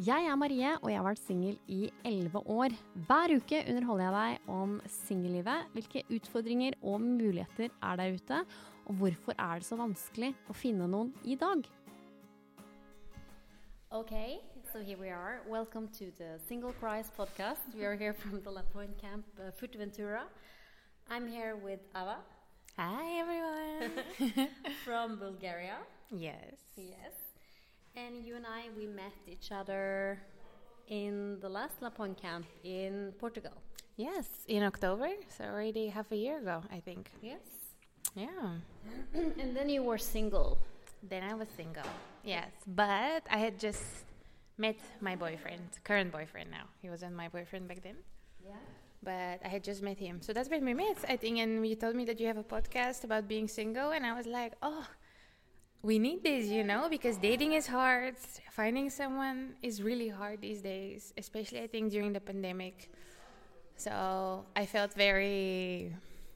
Jeg er Marie, og jeg har vært singel i elleve år. Hver uke underholder jeg deg om singellivet, hvilke utfordringer og muligheter er der ute, og hvorfor er det så vanskelig å finne noen i dag? Okay, so here we are. Welcome to the Single Christ podcast. We are here from the La Point camp, uh, Fuerteventura. I'm here with Ava. Hi, everyone. from Bulgaria. Yes. Yes. And you and I, we met each other in the last Lapoint camp in Portugal. Yes, in October, so already half a year ago, I think. Yes. Yeah. and then you were single. Then I was single. Yes, but I had just met my boyfriend, current boyfriend now. He wasn't my boyfriend back then. Yeah. But I had just met him. So that's when we met, I think. And you told me that you have a podcast about being single. And I was like, oh, we need this, you know, because dating is hard. Finding someone is really hard these days, especially I think during the pandemic. So I felt very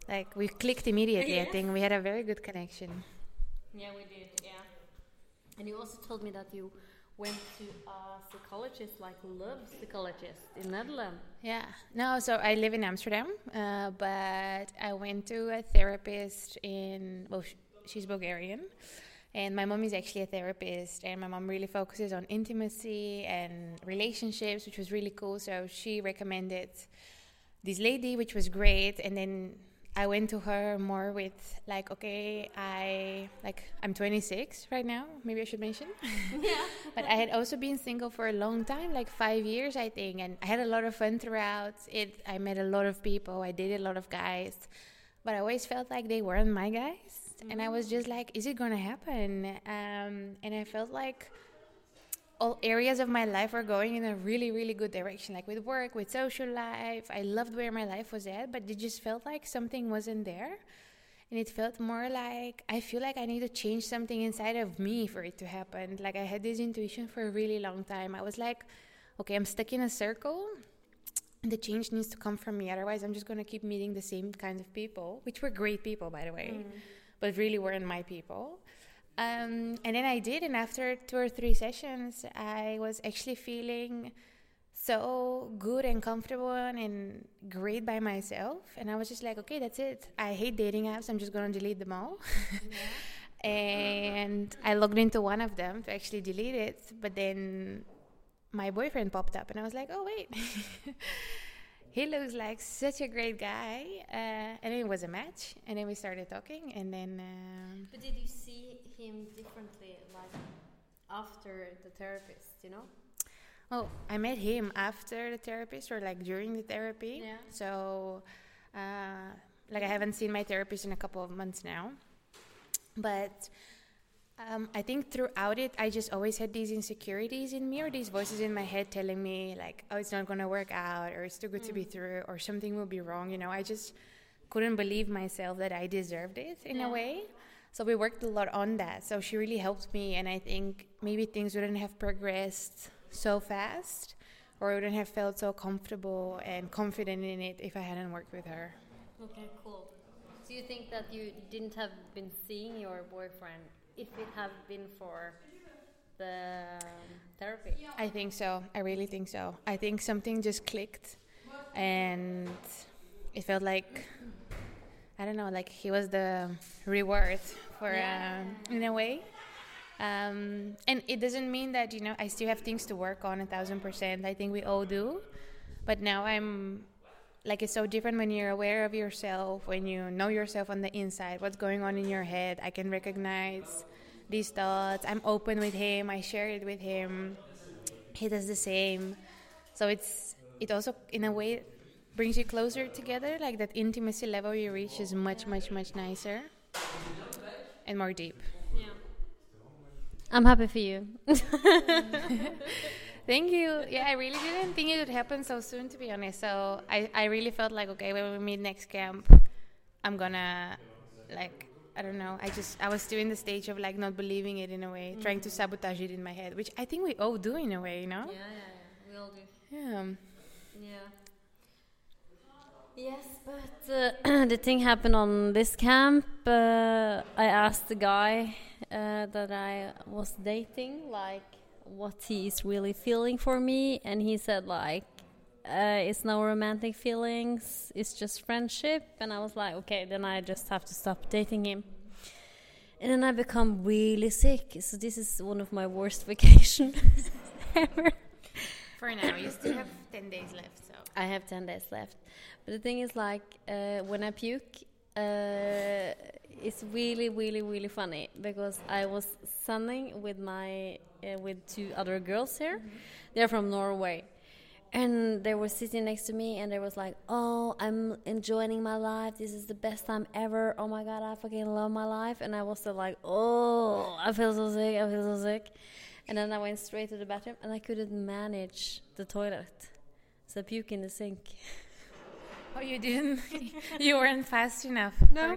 like we clicked immediately. I think we had a very good connection. Yeah, we did. Yeah. And you also told me that you went to a psychologist, like a love psychologist in Netherlands. Yeah. No, so I live in Amsterdam, uh, but I went to a therapist in, well, sh- she's Bulgarian. And my mom is actually a therapist, and my mom really focuses on intimacy and relationships, which was really cool. So she recommended this lady, which was great. And then I went to her more with like, okay, I like I'm 26 right now. Maybe I should mention. Yeah. but I had also been single for a long time, like five years, I think, and I had a lot of fun throughout it. I met a lot of people. I dated a lot of guys, but I always felt like they weren't my guys, and I was just like, is it gonna happen? Um, and I felt like all areas of my life were going in a really really good direction like with work with social life. I loved where my life was at but it just felt like something wasn't there. And it felt more like i feel like i need to change something inside of me for it to happen. Like i had this intuition for a really long time. I was like okay i'm stuck in a circle. The change needs to come from me. Otherwise i'm just going to keep meeting the same kinds of people which were great people by the way but really weren't my people um, and then I did, and after two or three sessions, I was actually feeling so good and comfortable and great by myself. And I was just like, okay, that's it. I hate dating apps. I'm just going to delete them all. and I logged into one of them to actually delete it. But then my boyfriend popped up, and I was like, oh, wait. he looks like such a great guy. Uh, and it was a match. And then we started talking, and then. Um, But did you see him differently, like after the therapist? You know? Oh, I met him after the therapist or like during the therapy. Yeah. So, uh, like, I haven't seen my therapist in a couple of months now. But um, I think throughout it, I just always had these insecurities in me or these voices in my head telling me, like, oh, it's not going to work out or it's too good to be true or something will be wrong. You know, I just couldn't believe myself that I deserved it in Yeah. a way. So we worked a lot on that. So she really helped me, and I think maybe things wouldn't have progressed so fast, or I wouldn't have felt so comfortable and confident in it if I hadn't worked with her. Okay, cool. So you think that you didn't have been seeing your boyfriend if it had been for the therapy? I think so. I really think so. I think something just clicked, and it felt like I don't know, like he was the reward for Yeah. um, in a way. Um, and it doesn't mean that you know I still have things to work on a thousand percent. I think we all do, but now I'm like it's so different when you're aware of yourself, when you know yourself on the inside, what's going on in your head. I can recognize these thoughts. I'm open with him. I share it with him. He does the same. So it's it also in a way brings you closer together. Like that intimacy level you reach is much much much nicer and more deep. yeah I'm happy for you. Thank you. Yeah, I really didn't think it would happen so soon, to be honest. So I, I really felt like, okay, when we meet next camp, I'm gonna, like, I don't know. I just, I was still in the stage of like not believing it in a way, trying to sabotage it in my head, which I think we all do in a way, you know? yeah, yeah. We all do. Yeah. Yeah. Yes, but uh, the thing happened on this camp. Uh, I asked the guy uh, that I was dating, like, what he is really feeling for me, and he said, like, uh, it's no romantic feelings, it's just friendship. And I was like, okay, then I just have to stop dating him. And then I become really sick. So this is one of my worst vacations ever. For now, you still have 10 days left, so. I have 10 days left. But the thing is, like, uh, when I puke, uh, it's really, really, really funny because I was sunning with my uh, with two other girls here. They're from Norway, and they were sitting next to me, and they was like, "Oh, I'm enjoying my life. This is the best time ever. Oh my god, I fucking love my life." And I was still like, "Oh, I feel so sick. I feel so sick." And then I went straight to the bathroom, and I couldn't manage the toilet, so I puke in the sink. Oh, you didn't? you weren't fast enough. No.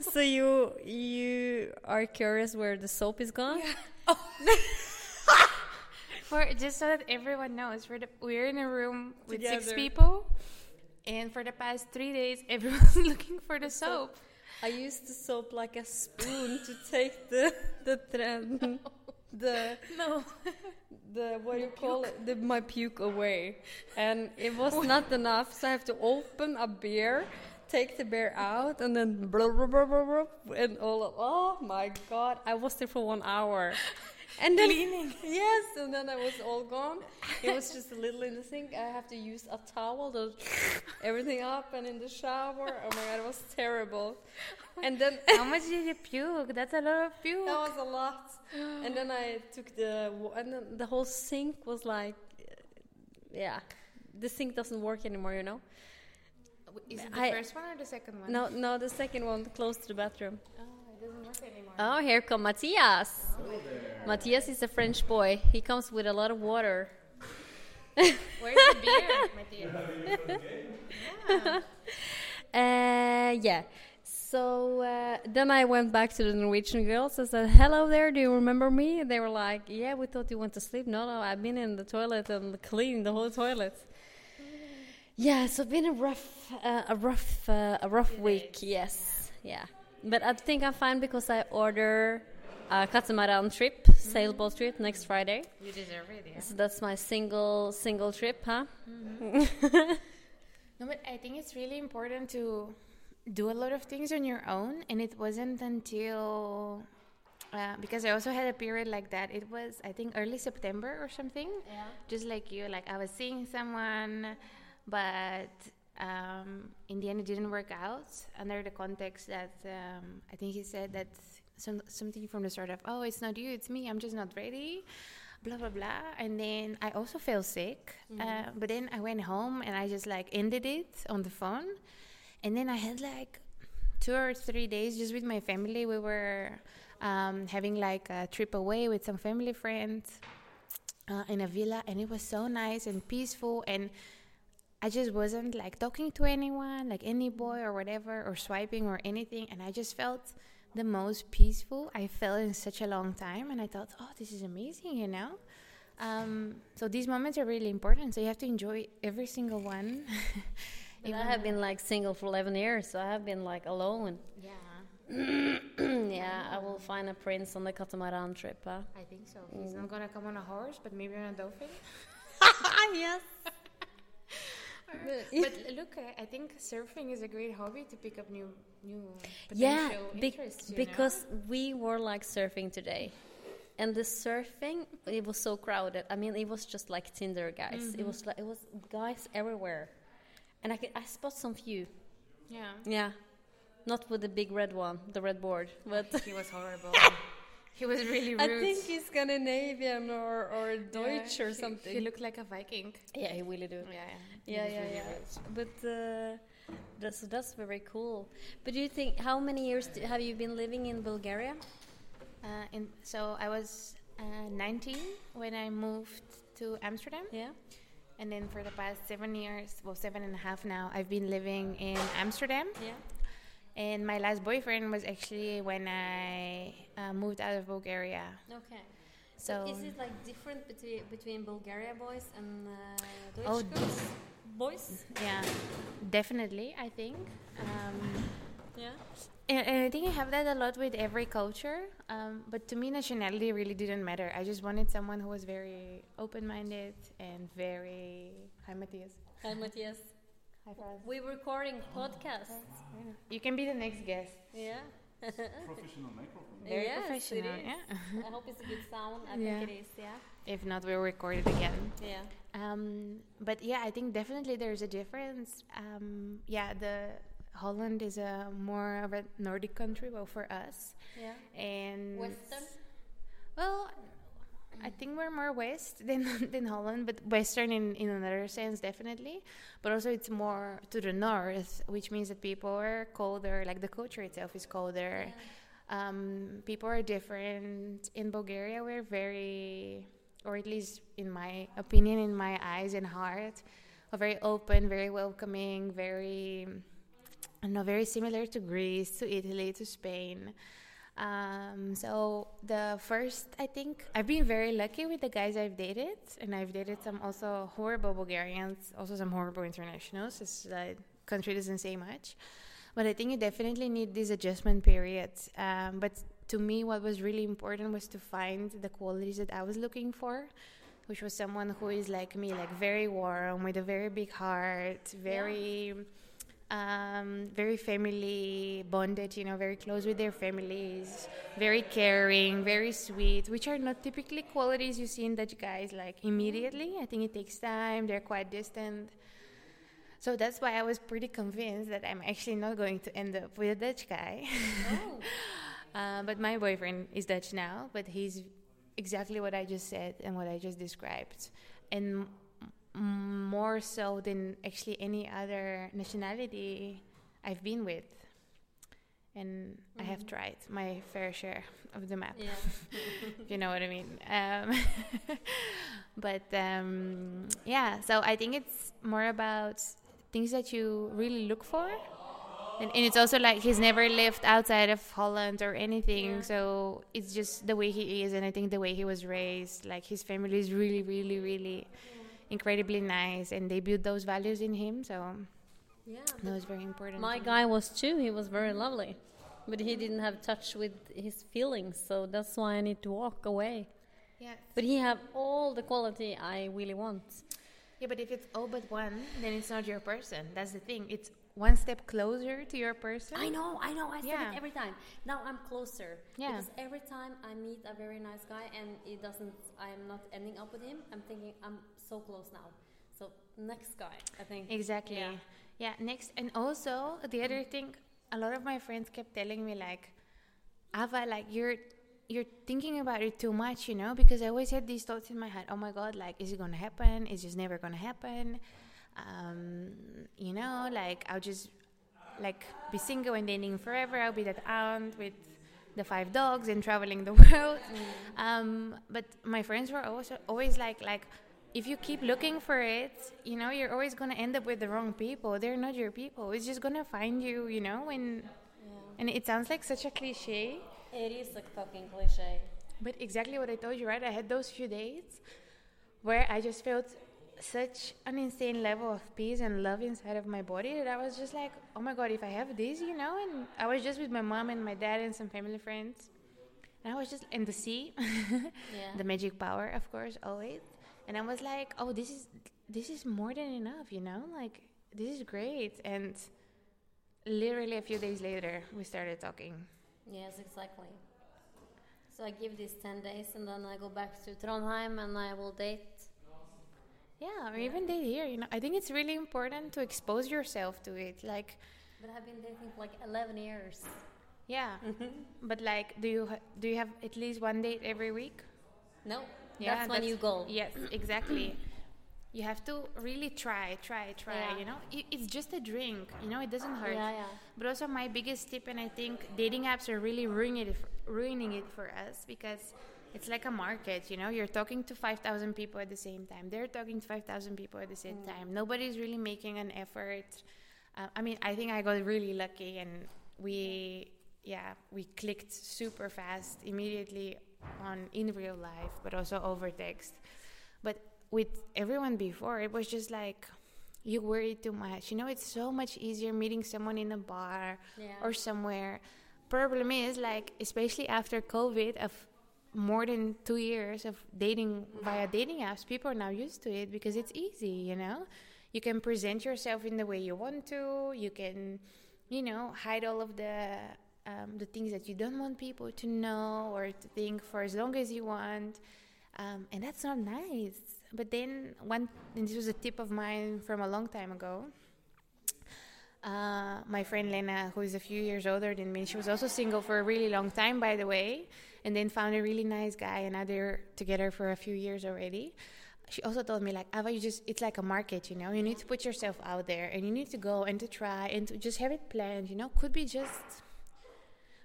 So you you are curious where the soap is gone? Oh, For just so that everyone knows, we're, the, we're in a room with six people, and for the past three days, everyone's looking for the soap. I used the soap like a spoon to take the the thread, the No, the what do you call it the my puke away, and it was not enough. So I have to open a beer, take the beer out, and then blah, blah, blah, blah, blah, and all. Of, oh my god! I was there for one hour. And then Cleaning. yes, and then I was all gone. It was just a little in the sink. I have to use a towel to everything up, and in the shower. Oh my god, it was terrible. And then how much did you puke? That's a lot of puke. that was a lot. And then I took the and then the whole sink was like, uh, yeah, the sink doesn't work anymore. You know. Is it the I- first one or the second one? No, no, the second one close to the bathroom. Oh, it doesn't work anymore. Oh, here come Matthias. Matthias is a French boy. He comes with a lot of water. Where's the beer, Matthias? yeah. Uh, yeah. So uh, then I went back to the Norwegian girls and said, "Hello there. Do you remember me?" They were like, "Yeah, we thought you went to sleep." No, no, I've been in the toilet and cleaned the whole toilet. Yeah, so it's been a rough, uh, a rough, uh, a rough week. Yes, yeah. But I think I'm fine because I order a catamaran trip, sailboat trip next Friday. You deserve it, yeah. So that's my single, single trip, huh? No, but I think it's really important to do a lot of things on your own, and it wasn't until uh, because I also had a period like that. It was I think early September or something. Yeah. Just like you, like I was seeing someone, but um, in the end it didn't work out under the context that um, I think he said that some, something from the sort of oh it's not you it's me I'm just not ready blah blah blah and then I also fell sick uh, but then I went home and I just like ended it on the phone and then I had like two or three days just with my family we were um, having like a trip away with some family friends uh, in a villa and it was so nice and peaceful and I just wasn't like talking to anyone, like any boy or whatever, or swiping or anything. And I just felt the most peaceful I felt in such a long time. And I thought, oh, this is amazing, you know? Um, so these moments are really important. So you have to enjoy every single one. I have been like single for 11 years, so I have been like alone. yeah, yeah, I will find a prince on the catamaran trip. Huh? I think so. He's not gonna come on a horse, but maybe on a dolphin. yes. but look, I, I think surfing is a great hobby to pick up new, new Yeah, potential be- interests. you know? because we were like surfing today. And the surfing, it was so crowded. I mean, it was just like Tinder guys. It mm-hmm. was like it was guys everywhere, and I could, I spot some few. yeah, Yeah, not with the big red one, the red board, but he was horrible. he was really rude. I think he's Scandinavian or or Deutsch Yeah, or he- something. He looked like a Viking. yeah, he really do. Yeah, Yeah, yeah, yeah. But uh, that's that's very cool. But do you think how many years do, have you been living in Bulgaria? Uh, in, so I was uh, 19 when I moved to Amsterdam. Yeah. And then for the past seven years, well, seven and a half now, I've been living in Amsterdam. Yeah. And my last boyfriend was actually when I uh, moved out of Bulgaria. Okay. So, is it like different between between Bulgaria boys and uh, Deutsch Oh, boys? yeah, definitely, I think. Um, Yeah. and, and I think I have that a lot with every culture. Um, but to me, nationality really didn't matter. I just wanted someone who was very open minded and very. Hi, Matthias. Hi, Matthias. Hi, Franz. We're recording podcasts. You can be the next guest. Yeah. Professional microphone. Very yes, professional, It is. yeah. I hope it's a good sound. I Yeah. think it is. Yeah. If not, we'll record it again. Yeah. Um, but yeah, I think definitely there's a difference. Um, yeah, the Holland is a more of a Nordic country, well, for us, Yeah. and Western. Well, I think we're more west than than Holland, but western in in another sense, definitely. But also, it's more to the north, which means that people are colder. Like the culture itself is colder. Um, people are different. In Bulgaria, we're very, or at least in my opinion, in my eyes and heart, are very open, very welcoming, very, Don't know, very similar to Greece, to Italy, to Spain. Um, so the first, I think, I've been very lucky with the guys I've dated, and I've dated some also horrible Bulgarians, also some horrible internationals. It's, the country doesn't say much, but I think you definitely need this adjustment period. Um, but to me, what was really important was to find the qualities that I was looking for, which was someone who is like me, like very warm, with a very big heart, very um, very family bonded, you know, very close with their families, very caring, very sweet, which are not typically qualities you see in Dutch guys like immediately. I think it takes time, they're quite distant. So that's why I was pretty convinced that I'm actually not going to end up with a Dutch guy. Oh. uh, but my boyfriend is Dutch now, but he's exactly what I just said and what I just described. And more so than actually any other nationality I've been with. And I have tried my fair share of the map, Yeah. if you know what I mean. Um, but um, yeah, so I think it's more about things that you really look for. And, and it's also like he's never lived outside of Holland or anything, Yeah. so it's just the way he is, and I think the way he was raised. Like his family is really, really, really incredibly nice, and they built those values in him. So Yeah. that was very important. My guy was too. He was very lovely, but he didn't have touch with his feelings, so that's why I need to walk away. Yeah. But he have all the quality I really want. Yeah, but if it's all but one, then it's not your person. That's the thing. It's one step closer to your person. I know, I know. I say Yeah. it every time. Now I'm closer. Yeah. Because every time I meet a very nice guy and it doesn't, I'm not ending up with him. I'm thinking I'm so close now. So next guy, I think. Exactly. Yeah. Yeah. Next, and also the other thing, a lot of my friends kept telling me like, Ava, like you're you're thinking about it too much, you know, because I always had these thoughts in my head. Oh my God, like, is it gonna happen? Is just never gonna happen? Um, you know, like I'll just like be single and dating forever. I'll be that aunt with the five dogs and traveling the world. Um, but my friends were also always like like if you keep looking for it, you know, you're always gonna end up with the wrong people. They're not your people. It's just gonna find you, you know, and and it sounds like such a cliche, It is a fucking cliche. but exactly what I told you, right? I had those few days where I just felt such an insane level of peace and love inside of my body that I was just like, oh my god, if I have this, you know, and I was just with my mom and my dad and some family friends. And I was just in the sea, Yeah. the magic power, of course, always. And I was like, oh, this is this is more than enough, you know, like this is great. And literally a few days later, we started talking. Yes, exactly. So I give this 10 days and then I go back to Trondheim and I will date. Yeah, or even date here. You know, I think it's really important to expose yourself to it. Like, But I've been dating for like 11 years. yeah, mm-hmm. but like, do you ha- do you have at least one date every week? No, Yeah, that's my new goal. Yes, exactly. You have to really try, try, try. Yeah. You know, it, it's just a drink. You know, it doesn't hurt. Yeah, yeah. But also, my biggest tip, and I think dating apps are really ruining it, ruining it for us because it's like a market, you know. You're talking to 5,000 people at the same time. They're talking to 5,000 people at the same Mm. time. Nobody's really making an effort. Uh, I mean, I think I got really lucky and we, yeah, we clicked super fast immediately on in real life, but also over text. With everyone before, it was just like you worry too much. You know, it's so much easier meeting someone in a bar Yeah. or somewhere. Problem is, like, especially after COVID, of more than two years of dating via dating apps, people are now used to it because it's easy, you know? You can present yourself in the way you want to, you can, you know, hide all of the. Um, the things that you don't want people to know or to think for as long as you want, um, and that's not nice. But then one, and this was a tip of mine from a long time ago. Uh, my friend Lena, who is a few years older than me, she was also single for a really long time, by the way, and then found a really nice guy, and now they're together for a few years already. She also told me like, Ava, you just it's like a market, you know. You need to put yourself out there, and you need to go and to try and to just have it planned, you know. Could be just,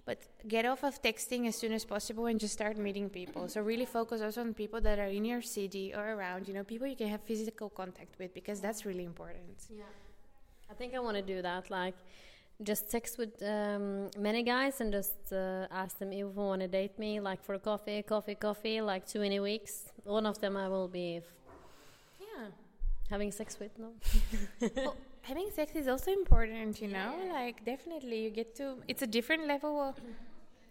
but get off of texting as soon as possible and just start meeting people. So really focus also on people that are in your city or around, you know, people you can have physical contact with because that's really important. Yeah. I think I want to do that. Like, just text with um, many guys and just uh, ask them if they want to date me, like for coffee, coffee, coffee, like two in a weeks. One of them I will be f- Yeah. having sex with. No. well, having sex is also important, you know. Like definitely, you get to. It's a different level. Of,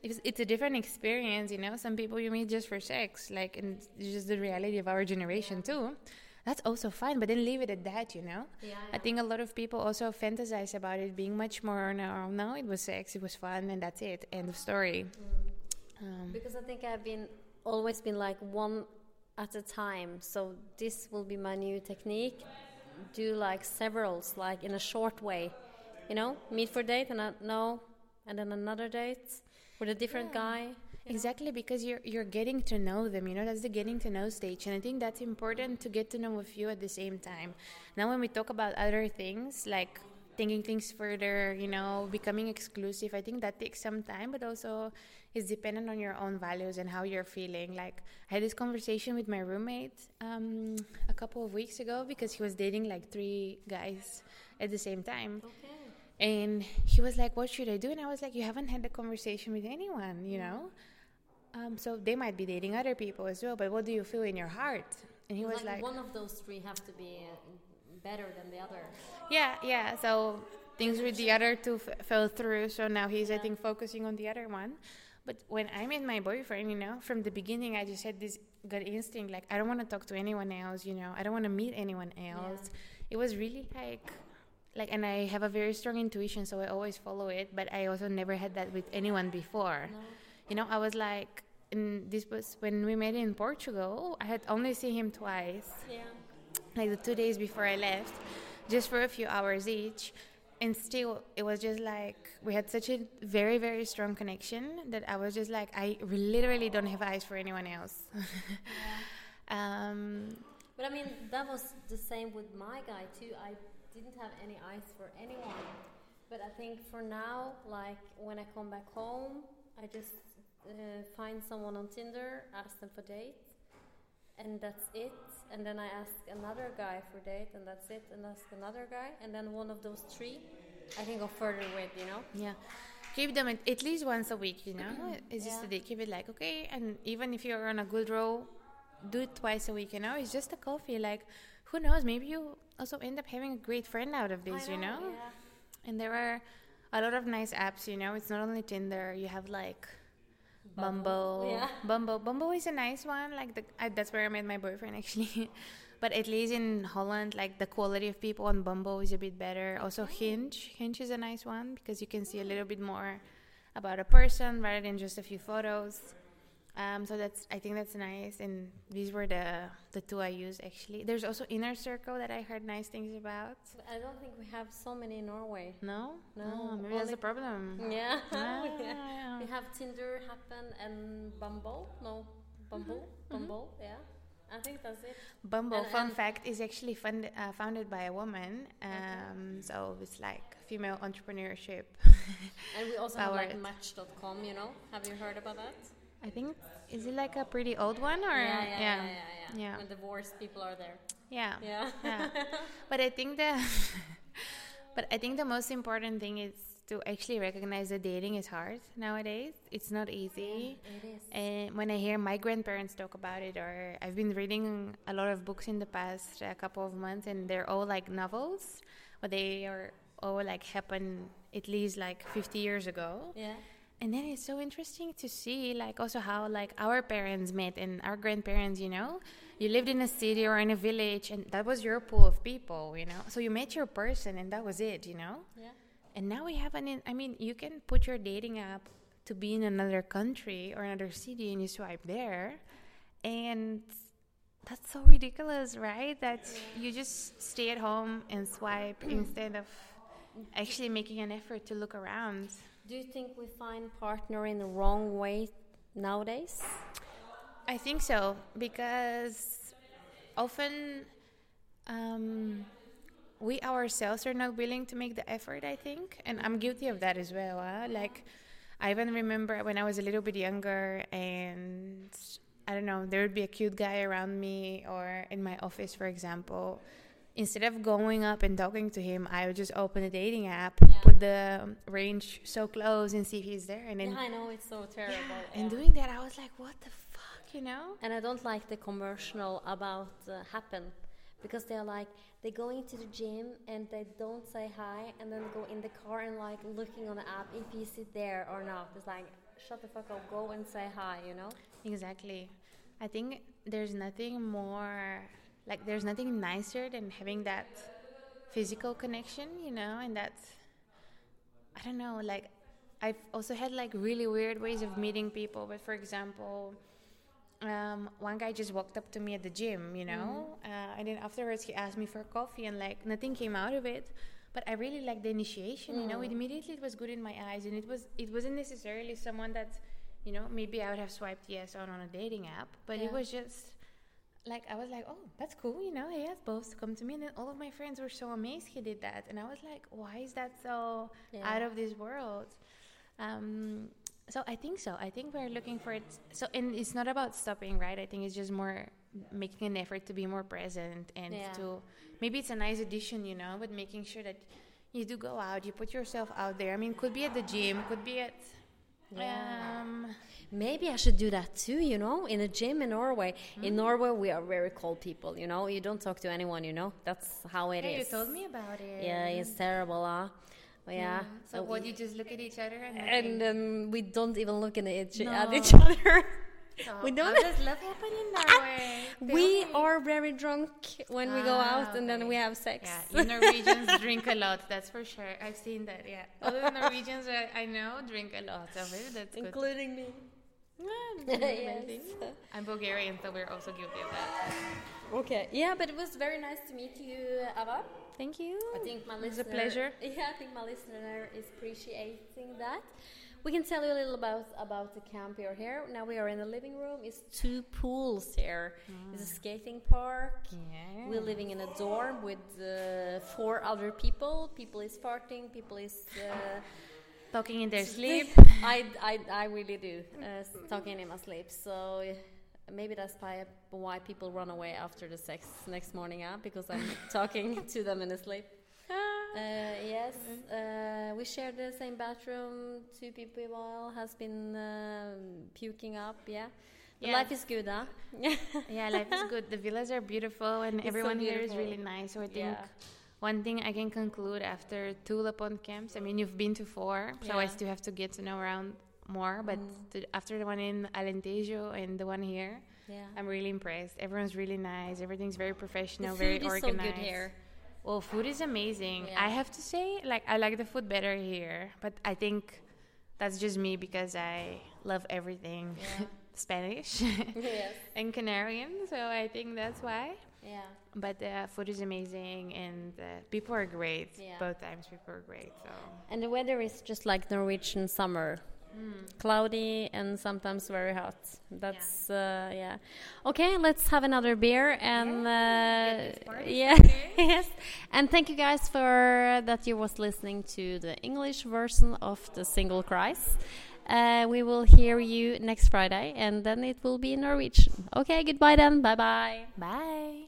it's, it's a different experience, you know. Some people you meet just for sex, like, and it's just the reality of our generation too. That's also fine, but then leave it at that, you know. Yeah. I think a lot of people also fantasize about it being much more. No, no, it was sex, it was fun, and that's it. End of story. Um, Because I think I've been always been like one at a time. So this will be my new technique. Do like severals, like in a short way. You know, meet for date and uh, no, and then another date with a different guy. Exactly, because you're you're getting to know them. You know, that's the getting to know stage, and I think that's important to get to know a few at the same time. Now, when we talk about other things like thinking things further, you know, becoming exclusive, I think that takes some time, but also is dependent on your own values and how you're feeling. Like I had this conversation with my roommate um, a couple of weeks ago because he was dating like three guys at the same time. Okay. And he was like, What should I do? And I was like, You haven't had the conversation with anyone, you know? Um, so they might be dating other people as well, but what do you feel in your heart? And he was like, one of those three have to be better than the other. Yeah, yeah. So things with the other two f- fell through. So now he's, I think, focusing on the other one. But when I met my boyfriend, you know, from the beginning, I just had this gut instinct like, I don't want to talk to anyone else, you know, I don't want to meet anyone else. It was really like, like, and I have a very strong intuition, so I always follow it. But I also never had that with anyone before. You know, I was like, and this was when we met in Portugal. I had only seen him twice Yeah. Like the two days before I left, just for a few hours each. And still, it was just like we had such a very, very strong connection that I was just like, I literally don't have eyes for anyone else. um, But I mean, that was the same with my guy too. I didn't have any eyes for anyone. But I think for now, like when I come back home, I just uh, find someone on Tinder, ask them for date, and that's it. And then I ask another guy for date, and that's it. And ask another guy, and then one of those three, I can go further with. You know? yeah. Keep them at, at least once a week, you know? It's just Yeah. a day. Keep it like, okay. And even if you're on a good roll, do it twice a week, you know? It's just a coffee. Like, who knows? Maybe you also end up having a great friend out of this, I you know? Yeah. And there are a lot of nice apps, you know. It's not only Tinder. You have like Bumble. Yeah. Bumble. Bumble is a nice one. Like the, I, that's where I met my boyfriend actually. but at least in Holland, like the quality of people on Bumble is a bit better. Also oh. Hinge. Hinge is a nice one because you can see a little bit more about a person rather than just a few photos. Um, so that's I think that's nice, and these were the the two I used actually. There's also Inner Circle that I heard nice things about. I don't think we have so many in Norway. No, No, Oh, maybe that's the problem. Yeah. Ah, Yeah. We have Tinder, Happn, and Bumble. No, Bumble, Bumble. Yeah. I think that's it. Bumble, And- fun and- fact, is actually fund, uh, founded by a woman. Um, So it's like female entrepreneurship. And we also have like Powered. Match.com. You know, have you heard about that? I think, is it like a pretty old one or? yeah, yeah, yeah, yeah, yeah. Yeah. When divorced people are there. Yeah. Yeah. Yeah. but I think the but I think the most important thing is to actually recognize that dating is hard nowadays. It's not easy. it is. And when I hear my grandparents talk about it, or I've been reading a lot of books in the past a couple of months, and they're all like novels, but they are all like happen at least like 50 years ago. Yeah. And then it's so interesting to see, like, also how like our parents met and our grandparents. You know, you lived in a city or in a village, and that was your pool of people. You know, so you met your person, and that was it. You know. Yeah. And now we have an. In, I mean, you can put your dating app to be in another country or another city, and you swipe there, and that's so ridiculous, right? That you just stay at home and swipe instead of actually making an effort to look around. Do you think we find partner in the wrong way nowadays? I think so because often um, we ourselves are not willing to make the effort. I think, and I'm guilty of that as well. Huh? Like, I even remember when I was a little bit younger, and I don't know, there would be a cute guy around me, or in my office, for example. Instead of going up and talking to him, I would just open a dating app, Yeah. put the range so close, and see if he's there, and then yeah, I know it's so terrible. and yeah. doing that, I was like, what the fuck, you know? And I don't like the commercial about uh, Happn because they're like they go into the gym and they don't say hi and then go in the car and like looking on the app if you sit there or not. It's like shut the fuck up, go and say hi, you know? Exactly. I think there's nothing more, like, there's nothing nicer than having that physical connection, you know, and that, I don't know, like, I've also had like really weird ways of meeting people, but for example, um, one guy just walked up to me at the gym, you know, uh, and then afterwards he asked me for coffee, and like nothing came out of it. But I really liked the initiation, you know. It immediately it was good in my eyes, and it was it wasn't necessarily someone that, you know, maybe I would have swiped yes on on a dating app, but Yeah. it was just like I was like, oh, that's cool, you know. He has both to come to me, and then all of my friends were so amazed he did that, and I was like, why is that so Yeah. out of this world? Um, so I think so. I think we're looking for it. So and it's not about stopping, right? I think it's just more making an effort to be more present and Yeah. to maybe it's a nice addition, you know, but making sure that you do go out, you put yourself out there. I mean, could be at the gym, could be at Yeah. um Maybe I should do that too, you know, in a gym in Norway. In Norway, we are very cold people, you know. You don't talk to anyone, you know. That's how it is. Hey, you told me about it. Yeah, it's terrible, huh? But yeah. So uh, what you just look at each other and, and then we don't even look in each, at each other. so we don't- How does love happen in Norway? Tell we me. are very drunk when we go Ah, out, and then we have sex. Yeah, Norwegians drink a lot. That's for sure. I've seen that. Yeah, all the Norwegians I, I know drink a lot of it. That's good. including me. Yeah, Yes. I'm Bulgarian, so we're also guilty of that. Okay. Yeah, but it was very nice to meet you, Ava. Thank you. I think my It was a pleasure. Yeah, I think my listener is appreciating that. We can tell you a little about about the camp you're here. Now we are in the living room. It's two pools here. It's a skating park. Yeah. We're living in a dorm with uh, four other people. People is farting. People is. Uh, Talking in their sleep. I, I, I really do uh, talking in my sleep. So maybe that's why why people run away after the sex next morning, huh? Because I'm talking to them in the sleep. Uh, yes, uh, we share the same bathroom. Two people has been um puking up. Yeah, the life is good, huh? yeah, life is good. The villas are beautiful, and It's so everyone here is really nice. So I think Yeah. one thing I can conclude after two Lapoint camps. I mean, you've been to four, so I still have to get to know around more. But to, after the one in Alentejo and the one here, yeah. I'm really impressed. Everyone's really nice. Everything's very The professional, food very is so organized. good here. Well, food is amazing. Yeah. I have to say, like, I like the food better here, but I think that's just me because I love everything Yeah. Spanish yes. and Canarian, so I think that's why. Yeah. But the food is amazing and uh, people are great. Yeah. Both times people are great. So And the weather is just like Norwegian summer. Cloudy and sometimes very hot. That's yeah. Uh, yeah. Okay, let's have another beer and uh, yeah, yes. And thank you guys for that you was listening to the English version of the single cries. Uh, we will hear you next Friday, and then it will be in Norwegian. Okay, goodbye then. Bye bye. Bye.